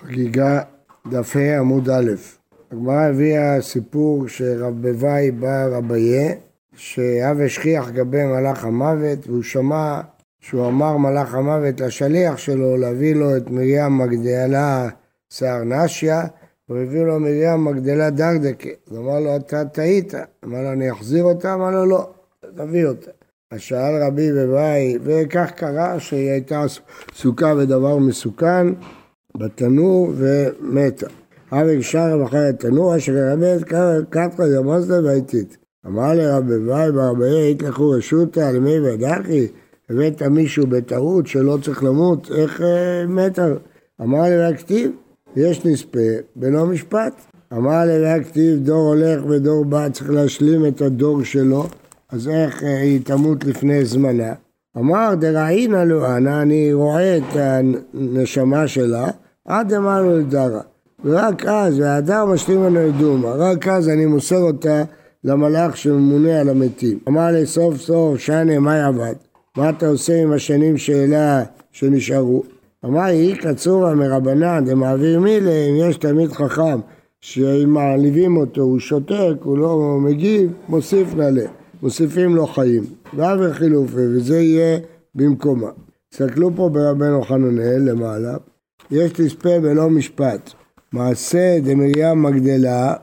חגיגה דף ה' עמוד א'. הגמרא הביאה סיפור שרב בוואי בא רבייה, שאב השכיח גבי מלאך המוות, והוא שמע שהוא אמר מלאך המוות לשליח שלו להביא לו את מרים מגדלה שיער נשיה, הוא הביא לו מרים מגדלה דרדקה. אז אמר לו, אתה טעית. אמר לו, אני אחזיר אותה? אמר לו, לא, תביא אותה. אז שאל רבי בוואי, וכך קרה שהיא הייתה עסוקה בדבר מסוכן, בתנור ומתה. אבי שרה בחר התנור אשר ירבה את קטרה דמוסדה והייתית. אמר לרבי ואי ברבי יתלכו רשותא על מי ודחי, הבאת מישהו בטעות שלא צריך למות, איך אה, מתה? אמר לי להכתיב, יש נספה בלא משפט. אמר לי להכתיב, דור הולך ודור בא, צריך להשלים את הדור שלו, אז איך אה, היא תמות לפני זמנה? אמר דראינה לו אנא, אני רואה את הנשמה שלה, עד אמרנו לדרה. ורק אז, והדר משלים לנו את דומה, רק אז אני מוסר אותה למלאך שממונה על המתים. אמר לי סוף סוף, שנה, מה יעבד? מה אתה עושה עם השנים שאלה שנשארו? אמר לי, קצובה מרבנן דמעביר מילה, אם יש תלמיד חכם שאם מעליבים אותו הוא שותק, הוא לא מגיב, מוסיף נעלה. מוסיפים לו חיים. ועבר חילופי, וזה יהיה במקומה. תסתכלו פה ברבנו חננאל למעלה. יש תספה בלא משפט. מעשה דמרים מגדלה,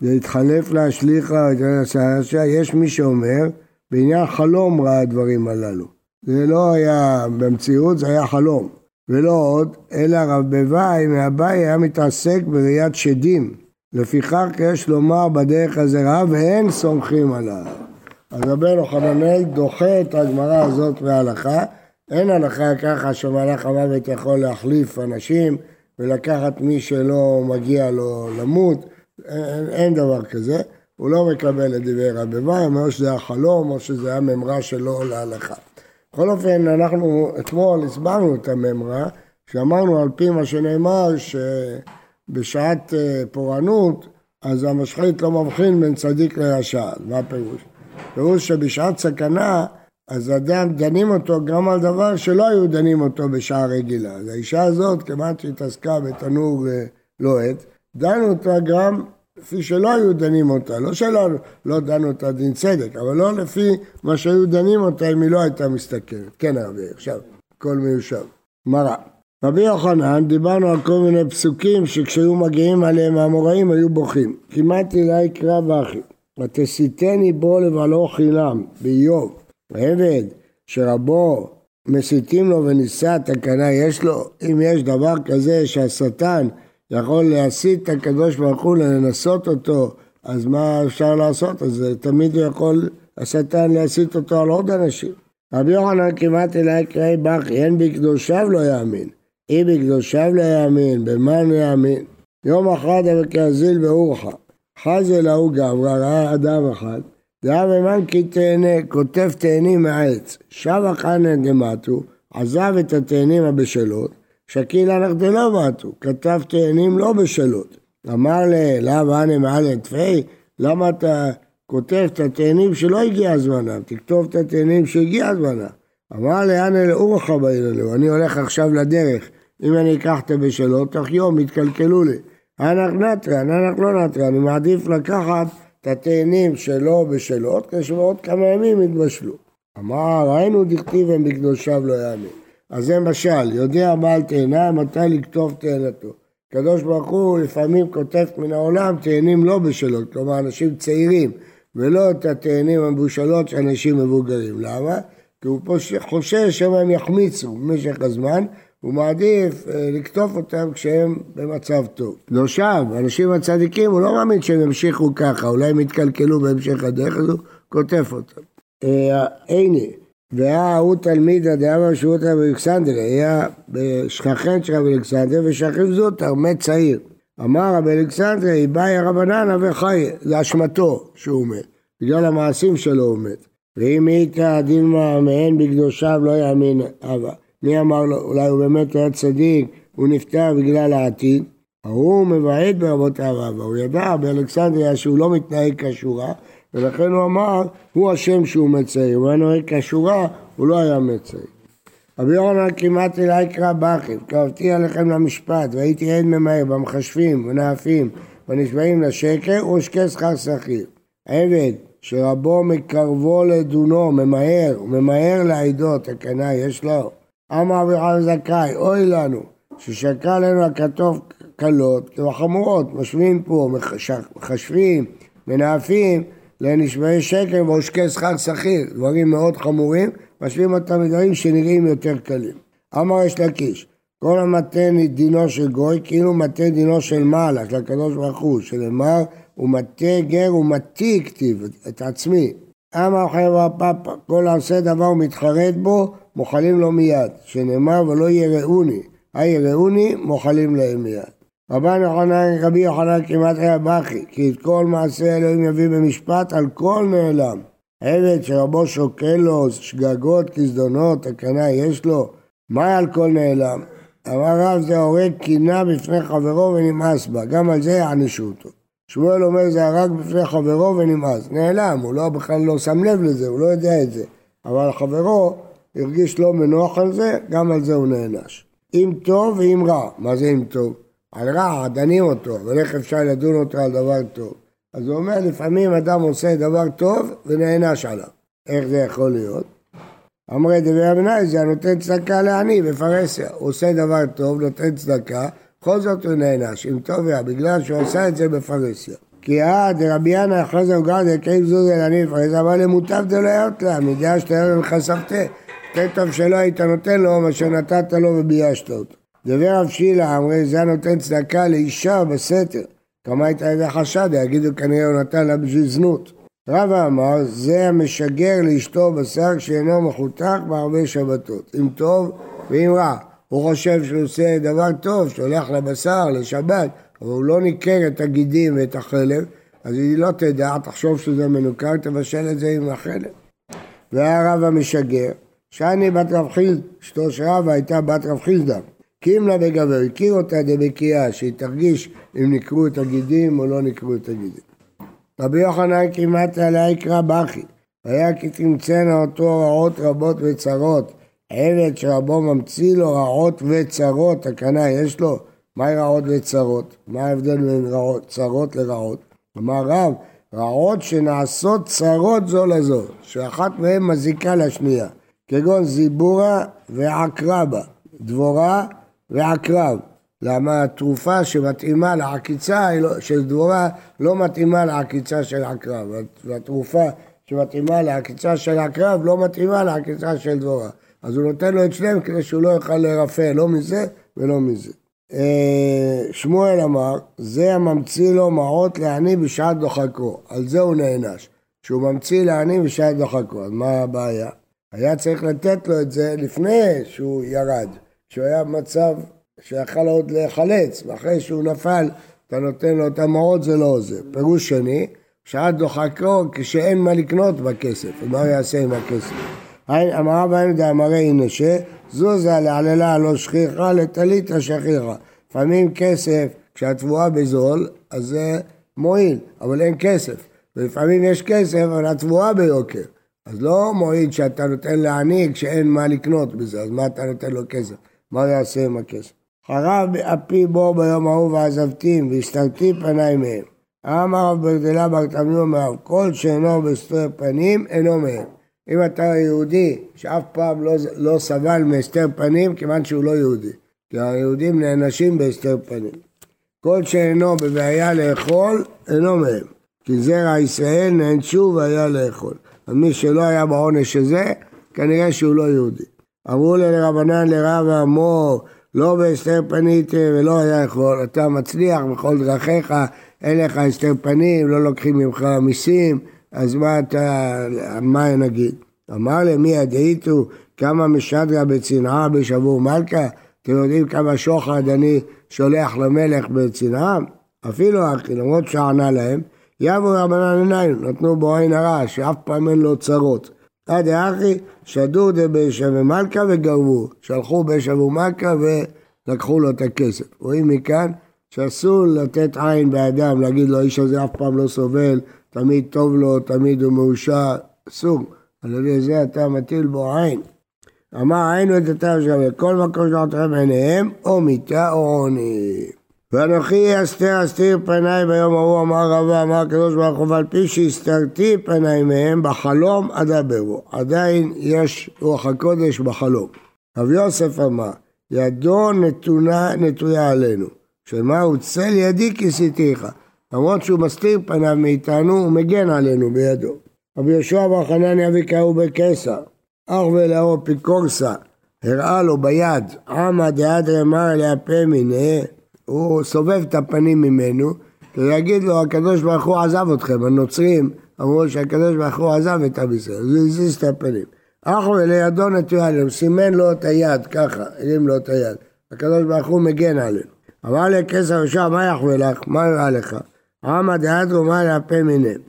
להתחלף לה שליחה, יש מי שאומר, בעניין חלום ראה הדברים הללו. זה לא היה במציאות, זה היה חלום. ולא עוד, אלא רב בוואי מהבאי היה מתעסק בראיית שדים. לפיכך יש לומר בדרך הזרעה ואין סומכים עליו. אז רבנו חננאל דוחה את הגמרא הזאת מההלכה, אין הלכה ככה שמלאך המוות יכול להחליף אנשים ולקחת מי שלא מגיע לו למות, אין, אין דבר כזה, הוא לא מקבל את דברי רבי מאי, אומר שזה היה חלום או שזה היה ממרה שלו להלכה. בכל אופן, אנחנו אתמול הסברנו את הממרה, שאמרנו על פי מה שנאמר שבשעת אה, פורענות, אז המשחית לא מבחין בין צדיק לרשע, מה הפירוש? פירוש שבשעת סכנה אז אדם דנים אותו גם על דבר שלא היו דנים אותו בשעה רגילה. אז האישה הזאת, כיוון שהתעסקה בתנור אה, לוהט, דנו אותה גם לפי שלא היו דנים אותה, לא שלא לא דנו אותה דין צדק, אבל לא לפי מה שהיו דנים אותה אם היא לא הייתה מסתכלת. כן רבי, עכשיו, הכל מיושב. מראה. רבי יוחנן, דיברנו על כל מיני פסוקים שכשהיו מגיעים עליהם האמוראים היו בוכים. כמעט אליי קרא בכי. ותסיתני בו לבעלו חינם, באיוב. עבד שרבו מסיתים לו ונישא תקנה יש לו, אם יש דבר כזה שהשטן יכול להסית את הקדוש ברוך הוא לנסות אותו, אז מה אפשר לעשות? אז תמיד הוא יכול, השטן להסית אותו על עוד אנשים. רבי יוחנן כמעט אליי קראי בכי, אין בקדושיו לא יאמין. אם בקדושיו לא יאמין, במה לא יאמין? יום אחד המקרזיל באורחה, חזל ההוא גברא, ראה אדם אחד, דאב אמן כי תהנה, כותב תאנים מהעץ, שבה חנא דמטו, עזב את התאנים הבשלות, שקיל הלך דלא מתו, כתב תאנים לא בשלות. אמר לאב אנה מעל תפי, למה אתה כותב את התאנים שלא הגיע זמנם, תכתוב את התאנים שהגיע זמנם. אמר לאנה לאורחה בעיר אני הולך עכשיו לדרך, אם אני אקח את הבשלות, תוך יום יתקלקלו לי. אנח נטרן, אנח לא נטרן, אני מעדיף לקחת את התאנים שלו בשלות, כדי שבעוד כמה ימים יתבשלו. אמר, ראינו דכתיב הם בקדושיו לא יאמין. אז זה משל, יודע בעל תאנה מתי לכתוב תאנתו. הקדוש ברוך הוא לפעמים כותב מן העולם תאנים לא בשלות, כלומר אנשים צעירים, ולא את התאנים המבושלות של אנשים מבוגרים. למה? כי הוא חושש שמא הם יחמיצו במשך הזמן, הוא מעדיף אה, לקטוף אותם כשהם במצב טוב. לא שם, האנשים הצדיקים, הוא לא מאמין שהם ימשיכו ככה, אולי הם יתקלקלו בהמשך הדרך, הוא קוטף אותם. אה, הנה, והיה הוא תלמידא דאמר שירותא באלכסנדריה, היה שכחן של רבי אלכסנדריה ושכיב זוטר, מת צעיר. אמר רבי אלכסנדריה, איבאי הרבנן וחי, זה אשמתו שהוא מת, בגלל המעשים שלו הוא מת. ואם איתא דילמה מעין בקדושיו לא יאמין אבא. מי אמר לו, אולי הוא באמת היה צדיק, הוא נפטר בגלל העתיד. ההוא מבעט ברבותיו אבא, הוא ידע באלכסנדריה שהוא לא מתנהג כשורה, ולכן הוא אמר, הוא אשם שהוא מצער, הוא היה נוהג כשורה, הוא לא היה מצער. רבי יוחנן כמעט אלי קרא בכי, קרבתי עליכם למשפט, והייתי עד ממהר במחשבים, ונאפים, ונשבעים לשקר, ושקי שכר שכיר. עבד שרבו מקרבו לדונו, ממהר, ממהר לעדות, הקנה יש לו. אמר רבי יוחנן זכאי, אוי לנו, ששקע לנו הכתוב קלות וחמורות, משווים פה, מחשבים, מנאפים, לנשבעי שקר ועושקי שכר שכיר, דברים מאוד חמורים, משווים אותם לדברים שנראים יותר קלים. אמר יש לקיש, כל המטה דינו של גוי כאילו מטה דינו של מעלה, של הקדוש ברוך הוא, שנאמר, הוא מטה גר ומטי כתיב את עצמי. אמר חברה פאפה, כל העושה דבר ומתחרט בו, מוחלים לו מיד, שנאמר ולא יראוני, היראוני מוחלים להם מיד. רבן יוחנן, רבי יוחנן כמעט היה בכי, כי את כל מעשה אלוהים יביא במשפט על כל נעלם. עבד שרבו שוקל לו שגגות, כזדונות, תקנה יש לו, מה על כל נעלם? אמר רב זה הורג קינה בפני חברו ונמאס בה, גם על זה יענישו אותו. שמואל אומר זה הרג בפני חברו ונמאס, נעלם, הוא לא בכלל לא שם לב לזה, הוא לא יודע את זה, אבל חברו הרגיש לא מנוח על זה, גם על זה הוא נענש. אם טוב ואם רע, מה זה אם טוב? על רע דנים אותו, אבל איך אפשר לדון אותו על דבר טוב? אז הוא אומר, לפעמים אדם עושה דבר טוב ונענש עליו. איך זה יכול להיות? אמרי דבי אבנאי זה הנותן צדקה לעני בפרהסיה. הוא עושה דבר טוב, נותן צדקה, בכל זאת הוא נענש. אם טוב היה, בגלל שהוא עשה את זה בפרהסיה. כי אה דרבי ינא אחרי זה הוא גר דקריב זוז אל עני בפרהסיה, אבל למוטב דלהיות לה, מידיעה שתהיה חשפתה. יותר טוב שלא היית נותן לו מאשר נתת לו וביישת אותו. דבר רב שילה אמרי זה הנותן צדקה לאישה בסתר. כמה הייתה ידי חשד, יגידו כנראה הוא נתן לה בשביל זנות. רבא אמר, זה המשגר לאשתו בשר שאינו מחותך בהרבה שבתות, אם טוב ואם רע. הוא חושב שהוא עושה דבר טוב, שולח לבשר, לשבת, אבל הוא לא ניכר את הגידים ואת החלב, אז היא לא תדע, תחשוב שזה מנוכר, תבשל את זה עם החלב. והיה רב המשגר, שאני בת רב חיל, אשתו של רבא הייתה בת רב חילדה. קימלה בגבר, הכיר אותה דבקיאה, שהיא תרגיש אם נקרו את הגידים או לא נקרו את הגידים. רבי יוחנן כמעט עליה יקרא בכי, והיה כי תמצאנה אותו רעות רבות וצרות, עבד שרבו ממציא לו רעות וצרות, הכנה יש לו, מהי רעות וצרות? מה ההבדל בין רעות, צרות לרעות? אמר רב, רעות שנעשות צרות זו לזו, שאחת מהן מזיקה לשנייה, כגון זיבורה ועקרבה, דבורה ועקרב. למה התרופה שמתאימה לעקיצה לא, של דבורה לא מתאימה לעקיצה של עקרב, והתרופה שמתאימה לעקיצה של עקרב לא מתאימה לעקיצה של דבורה. אז הוא נותן לו את שניהם כדי שהוא לא יוכל לרפא לא מזה ולא מזה. אה, שמואל אמר, זה הממציא לו מעות לעני בשעת דוחקו, על זה הוא נענש, שהוא ממציא לעני בשעת דוחקו, אז מה הבעיה? היה צריך לתת לו את זה לפני שהוא ירד, שהוא היה במצב שיכל עוד להיחלץ, ואחרי שהוא נפל, אתה נותן לו את המעות, זה לא עוזר. פירוש שני, שעת דוחקו כשאין מה לקנות בכסף, ומה הוא יעשה עם הכסף? אמרה בהם דאמרי נשה, זוזה לעללה לא שכיחה לטליתא שכיחה. לפעמים כסף, כשהתבואה בזול, אז זה מועיל, אבל אין כסף. ולפעמים יש כסף, אבל התבואה ביוקר. אז לא מועיל שאתה נותן לעני כשאין מה לקנות בזה, אז מה אתה נותן לו כסף? מה הוא יעשה עם הכסף? חרב אפי בו ביום ההוא ועזבתים, והסתרתי פניי מהם. אמר רב ברדלה בר תמינו מאב, כל שאינו בסתר פנים אינו מהם. אם אתה יהודי שאף פעם לא, לא סבל מהסתר פנים, כיוון שהוא לא יהודי. כי היהודים נענשים בהסתר פנים. כל שאינו בבעיה לאכול, אינו מהם. כי זרע ישראל נענשו והיה לאכול. ומי שלא היה בעונש הזה, כנראה שהוא לא יהודי. אמרו לרבנן לרב ואמור, לא בהסתר פניתי ולא היה יכול, אתה מצליח בכל דרכיך, אין לך הסתר פנים, לא לוקחים ממך מיסים, אז מה אתה, מה נגיד? אמר למי ידעיתו כמה משדרה בצנעה בשבור מלכה? אתם יודעים כמה שוחד אני שולח למלך בצנעה? אפילו אחי, למרות שענה להם, יבו רבנן עיניים, נתנו בו עין הרע, שאף פעם אין לו צרות. עד האחי, שדו דבשע ומלכה וגרבו, שלחו בשע ומלכה ולקחו לו את הכסף. רואים מכאן שאסור לתת עין באדם, להגיד לו האיש הזה אף פעם לא סובל, תמיד טוב לו, תמיד הוא מאושר, אסור. על ידי זה אתה מטיל בו עין. אמר את התא שווה, כל מקום שלוחתכם עיניהם, או מיתה או עוני. ואנוכי אסתר אסתיר פניי ביום ההוא אמר רבה אמר הקדוש ברוך הוא ועל פי שהסתרתי פניי מהם בחלום אדברו עדיין יש רוח הקודש בחלום. רב יוסף אמר ידו נתונה נטויה עלינו שמה הוא צל ידי כיסיתיך למרות שהוא מסתיר פניו מאיתנו הוא מגן עלינו בידו. רבי יהושע בר חנניה אביקהו בקיסר אח ולאו אפיקורסה הראה לו ביד עמא דאדרא מר להפה מיניה הוא סובב את הפנים ממנו, ויגיד לו, הקדוש ברוך הוא עזב אתכם, הנוצרים אמרו שהקדוש ברוך הוא עזב את עם ישראל, אז הוא הזיז את הפנים. אחו לידו נטויה עליהם, סימן לו את היד, ככה, הרים לו את היד. הקדוש ברוך הוא מגן עלינו. אמר לכסר ישר, מה יחווה לך? מה יראה לך? עמא דאדרו מה להפה מיניהם.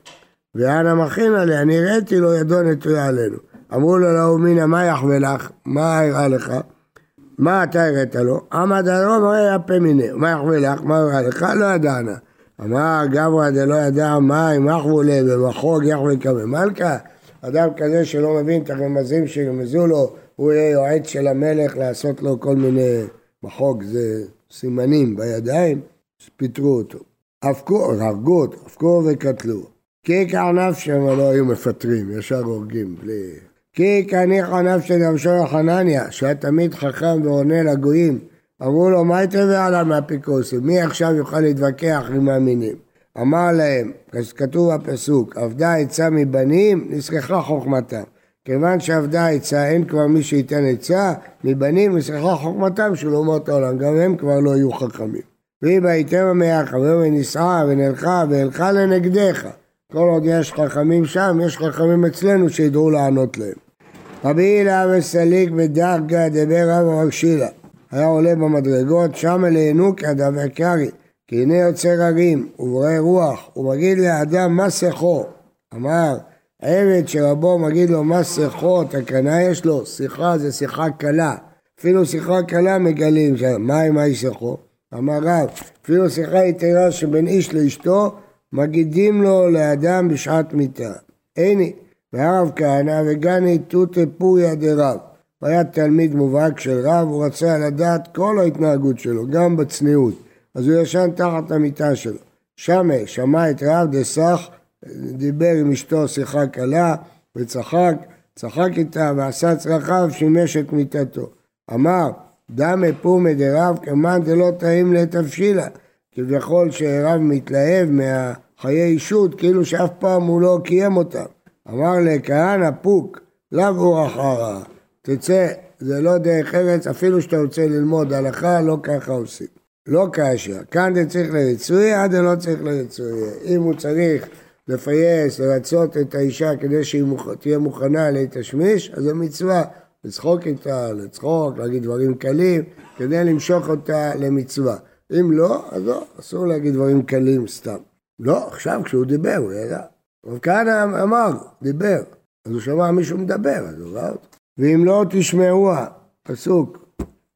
ואנא מכין עליה, אני הראיתי לו ידו נטויה עלינו. אמרו לו לאומינא, מה יחווה לך? מה יראה לך? מה אתה הראת לו? עמד הרוב היה פה מיני, מה יחווה לך? מה יראה לך? לא ידענה. אמר גברא דלא ידע מים יחוו לב ובחוג יחוו כמה מלכה. אדם כזה שלא מבין את הרמזים שרמזו לו, הוא יהיה יועץ של המלך לעשות לו כל מיני בחוג, זה סימנים בידיים, פיטרו אותו. הפקו, הרגו אותו, הפקו וקטלו. כי כענף שם לא היו מפטרים, ישר הורגים, בלי... כי כניחא נפשי דרשו חנניה, שהיה תמיד חכם ועונה לגויים, אמרו לו, מה יתרווה עליו מהאפיקורסים? מי עכשיו יוכל להתווכח עם מאמינים? אמר להם, כתוב בפסוק, עבדה עצה מבנים, נסכחה חוכמתם. כיוון שעבדה עצה, אין כבר מי שייתן עצה, מבנים נסכחה חוכמתם של אומות העולם, גם הם כבר לא יהיו חכמים. והיא בהיתר המאה, ונישאה ונלכה והלכה לנגדך. כל עוד יש חכמים שם, יש חכמים אצלנו שידעו לענות להם. רבי הילה וסליק בדרגה דבר רב המקשילה. היה עולה במדרגות, שם אלינו כדבר קרי, כי הנה יוצר הרים ובורא רוח, ומגיד לאדם מה שיחו. אמר, עבד שרבו מגיד לו מה שיחו, תקנה יש לו, שיחה זה שיחה קלה. אפילו שיחה קלה מגלים שם, מה עם מה שיחו? אמר רב, אפילו שיחה יתרה שבין איש לאשתו, מגידים לו לאדם בשעת מיתה. הנה, והרב כהנא וגני תותא פוריה דרב. הוא היה תלמיד מובהק של רב, הוא רצה לדעת כל ההתנהגות שלו, גם בצניעות. אז הוא ישן תחת המיטה שלו. שמה שמע את רב דסך, דיבר עם אשתו שיחה קלה וצחק, צחק איתה ועשה צרכיו, שימש את מיטתו. אמר, דמי פומי דרב כמאן דלא טעים לתבשילה. כביכול שרב מתלהב מהחיי אישות, כאילו שאף פעם הוא לא קיים אותם. אמר לכהנא פוק, לאו הוא אחרא, תצא, זה לא דרך ארץ, אפילו שאתה רוצה ללמוד הלכה, לא ככה עושים. לא כאשר, כאן זה צריך לרצוי, עד זה לא צריך לרצוי. אם הוא צריך לפייס, לרצות את האישה כדי שהיא. תהיה מוכנה להתשמיש, אז זו לצחוק איתה, לצחוק, להגיד דברים קלים, כדי למשוך אותה למצווה. אם לא, אז לא, אסור להגיד דברים קלים סתם. לא, עכשיו כשהוא דיבר, הוא ידע. רב כהנא אמר, דיבר, אז הוא שמע מישהו מדבר, אז הוא ראה אותו. ואם לא תשמעוה, פסוק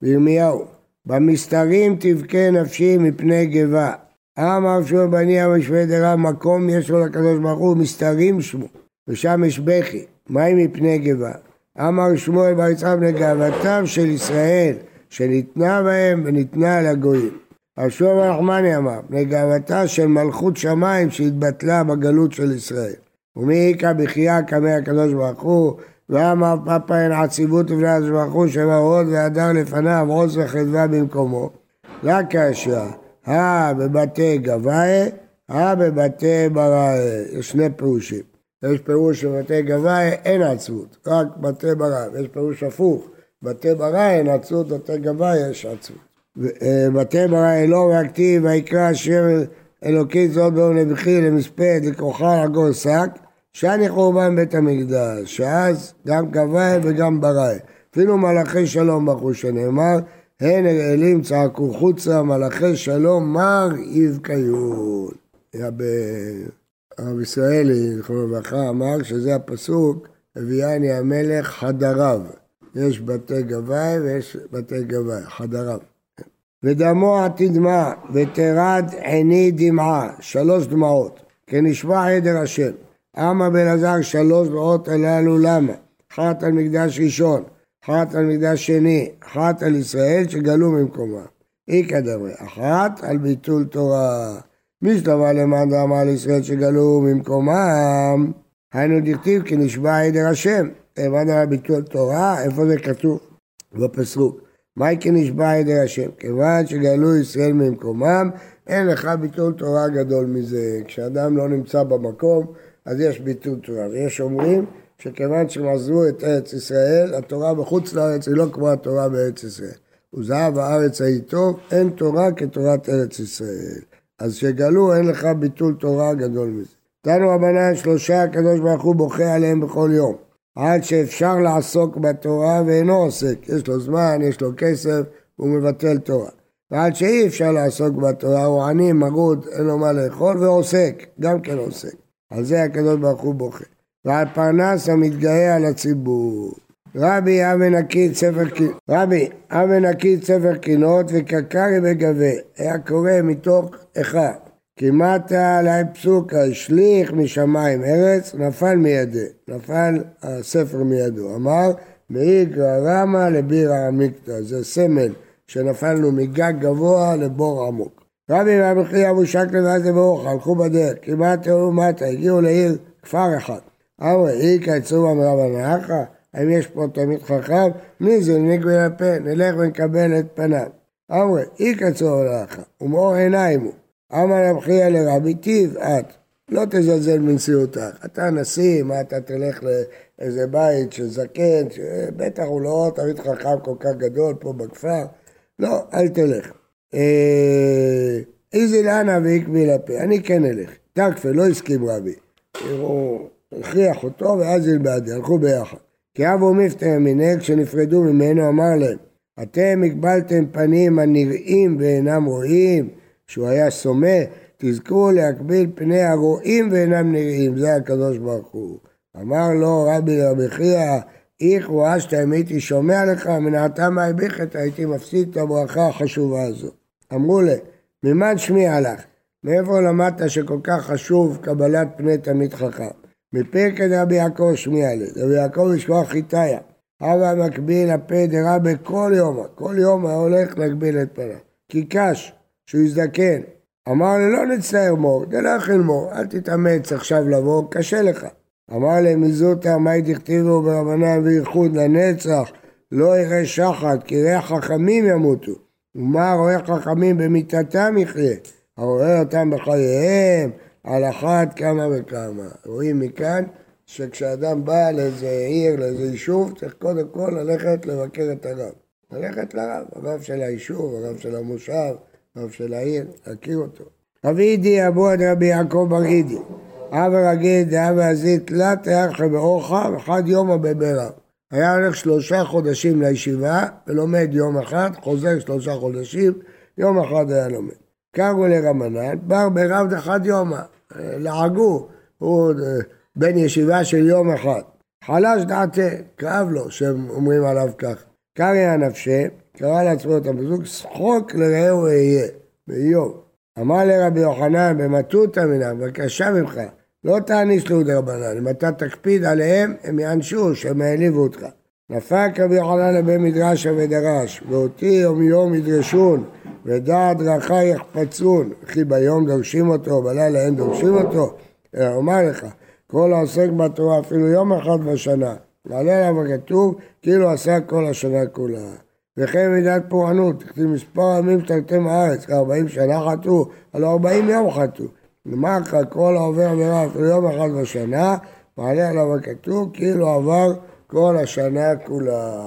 בירמיהו, במסתרים תבכה נפשי מפני גבה. אמר שמו בני המשווה דרב מקום יש לו לקדוש ברוך הוא מסתרים שמו, ושם יש בכי, מהי מפני גבה? אמר שמואל בר יצחק לגאוותם של ישראל, שניתנה בהם וניתנה לגויים. השוב הרחמני אמר, לגאוותה של מלכות שמיים שהתבטלה בגלות של ישראל. ומי איכא בחייה קמא הקדוש ברוך הוא, ואמר פאפה אין עציבות ובני הקדוש ברוך הוא שבע הוד והדר לפניו עוז וחדווה במקומו. רק כאשר, הא בבתי גבאי, הא בבתי בראי. יש שני פירושים. יש פירוש שבבתי גבאי אין עצבות, רק בתי בראי. יש פירוש הפוך, בתי בראי אין עצבות, בתי גבאי יש עצבות. בתי ברא אלוה והכתיב ויקרא אשר אלוקי זאת באו נבחי למספד לכוחה לגור שק שאני חורבן בית המקדש שאז גם קבעי וגם בראי אפילו מלאכי שלום בחו שנאמר הן אלים צעקו חוצה מלאכי שלום מר יבקיון הרב ישראלי זכרונו לברכה אמר שזה הפסוק הביאני המלך חדריו יש בתי גבאי ויש בתי גבאי חדריו ודמו תדמע, ותרד עיני דמעה, שלוש דמעות, כנשבע עדר השם. אמר בן עזר שלוש דמעות הללו למה? אחת על מקדש ראשון, אחת על מקדש שני, אחת על ישראל שגלו ממקומם. איכא דברי, אחת על ביטול תורה. מי שלמה למען דרמה על ישראל שגלו ממקומם, היינו דכתיב כי נשבע עדר השם. הבנת על ביטול תורה, איפה זה כתוב? בפסוק. מהי כי נשבע עדר השם? כיוון שגלו ישראל ממקומם, אין לך ביטול תורה גדול מזה. כשאדם לא נמצא במקום, אז יש ביטול תורה. ויש אומרים שכיוון שהם עזבו את ארץ ישראל, התורה בחוץ לארץ היא לא כמו התורה בארץ ישראל. וזהב הארץ טוב, אין תורה כתורת ארץ ישראל. אז שגלו אין לך ביטול תורה גדול מזה. תנו רבנן שלושה הקדוש ברוך הוא בוכה עליהם בכל יום. עד שאפשר לעסוק בתורה ואינו עוסק. יש לו זמן, יש לו כסף, הוא מבטל תורה. ועד שאי אפשר לעסוק בתורה, הוא עני, מרוד, אין לו מה לאכול, ועוסק, גם כן עוסק. על זה הקדוש ברוך הוא בוכה. ועל פרנס המתגאה על הציבור. רבי אבן נקיד ספר קינות, רבי אבן נקיד ספר קינות וקקרי בגבה, היה קורא מתוך אחד. כמעט עלי פסוקה, השליך משמיים ארץ, נפל מידי, נפל הספר מידו. אמר, מאיגרא רמא לבירא עמיקתא, זה סמל שנפלנו מגג גבוה לבור עמוק. רבי רבי חייא אבו שקלא ואז ברוך, הלכו בדרך, כמעט עלו מטה, הגיעו לעיר כפר אחד. אמרו, איכא יצאו אמרה בנאחה, האם יש פה תלמיד חכם? מי זה נגבי הפה, נלך ונקבל את פניו. אמרו, איכא צאו אמרה ומאור עיניים הוא. אמר רב חייא לרבי טיב, את, לא תזלזל מנשיאותך. אתה נשיא, מה אתה תלך לאיזה בית של זקן, שבטח הוא לא תמיד חכם כל כך גדול פה בכפר. לא, אל תלך. אה, איזי לאנה ויקבי לפה, אני כן אלך. תקפה, לא הסכים רבי. הוא הכריח אותו ואז ילבדי, הלכו ביחד. כי אבו מפטר מנהג כשנפרדו ממנו אמר להם, אתם הגבלתם פנים הנראים ואינם רואים, שהוא היה סומא, תזכו להקביל פני הרואים ואינם נראים, זה הקדוש ברוך הוא. אמר לו רבי רבי חייא, איך הוא אשתא אם הייתי שומע לך, מנעתה מאי ביכת, הייתי מפסיד את הברכה החשובה הזו. אמרו לה, ממן שמיע לך? מאיפה למדת שכל כך חשוב קבלת פני תלמיד חכם? מפרקא דרבי יעקב שמיע לי, רבי יעקב ישכוח חיטיה. אבא מקביל הפה דרבי כל יום, כל יום הולך להגביל את פניו. כי קש, שהוא יזדקן. אמר לי, לא נצטער מור, תלך ללמור, אל תתאמץ עכשיו לבוא, קשה לך. אמר להם, מזוטה, מאי דכתיבו ברבנן וייחוד לנצח, לא יראה שחת, כי ריח חכמים ימותו. ומה רואה חכמים במיתתם יחיה? הרואה אותם בחייהם, על אחת כמה וכמה. רואים מכאן שכשאדם בא לאיזה עיר, לאיזה יישוב, צריך קודם כל ללכת לבקר את הרב. ללכת לרב, הרב של היישוב, הרב של המושב, הרב של העיר, להכיר אותו. רבי אידי אבו עד רבי יעקב בר אידי. אבא רגיד דאבא עזית תלת יחד באורחה וחד יומא בבירה. היה הולך שלושה חודשים לישיבה ולומד יום אחד, חוזר שלושה חודשים, יום אחד היה לומד. קראו לרמנן, בר ברב דחד יומא, לעגו, הוא אה, בן ישיבה של יום אחד. חלש דעתה, כאב לו שהם אומרים עליו כך. קריא נפשי, קרא לעצמו את הפסוק, שחוק לרעהו אהיה, באיוב. אמר לרבי יוחנן במטותא מינם, בבקשה ממך, לא תעניש לו דרבנן, אם אתה תקפיד עליהם, הם יענשו, שהם העליבו אותך. נפק רבי יוחנן לבן מדרש ודרש, ואותי יום יום ידרשון, ודעת דרכי יחפצון, וכי ביום דורשים אותו, בלילה אין דורשים אותו. אלא אומר לך, כל העוסק בתורה אפילו יום אחד בשנה, מעלה עליו הכתוב, כאילו עשה כל השנה כולה. וכן מידת פורענות, כתוב מספר ימים תרתם הארץ, כ-40 שנה חטאו, הלא 40 יום חטאו. נאמר לך, כל העובר עבירה אפילו יום אחד בשנה, מעלה עליו הכתוב, כאילו עבר כל השנה כולה.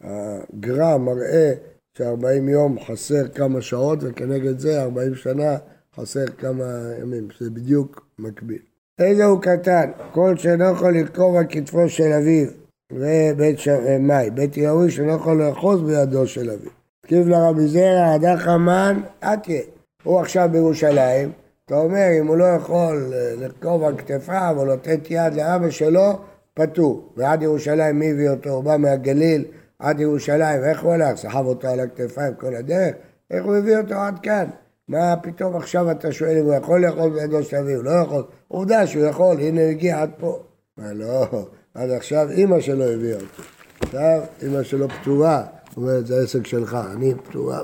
הגר"א מראה ש-40 יום חסר כמה שעות, וכנגד זה 40 שנה חסר כמה ימים, שזה בדיוק מקביל. איזה הוא קטן, כל שאינו יכול לרכוב על כתפו של אביו, ובית שמאי, בית יהווי שלא יכול לאחוז בידו של אביו. תקיף לרבי זרע, הדח המן, אתיה. הוא עכשיו בירושלים, אתה אומר, אם הוא לא יכול אה, לרכוב על כתפיו או לתת יד לאבא שלו, פטור. ועד ירושלים, מי הביא אותו? הוא בא מהגליל עד ירושלים, איך הוא הלך? סחב אותו על הכתפיים כל הדרך? איך הוא הביא אותו עד כאן? מה פתאום עכשיו אתה שואל אם הוא יכול לאכול בידו של אביו? לא יכול. עובדה שהוא יכול, הנה הוא הגיע עד פה. מה לא, עד עכשיו אימא שלו הביאה אותו. עכשיו אמא שלו פטורה, אומרת זה עסק שלך, אני פטורה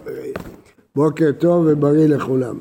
בוקר טוב ובריא לכולם.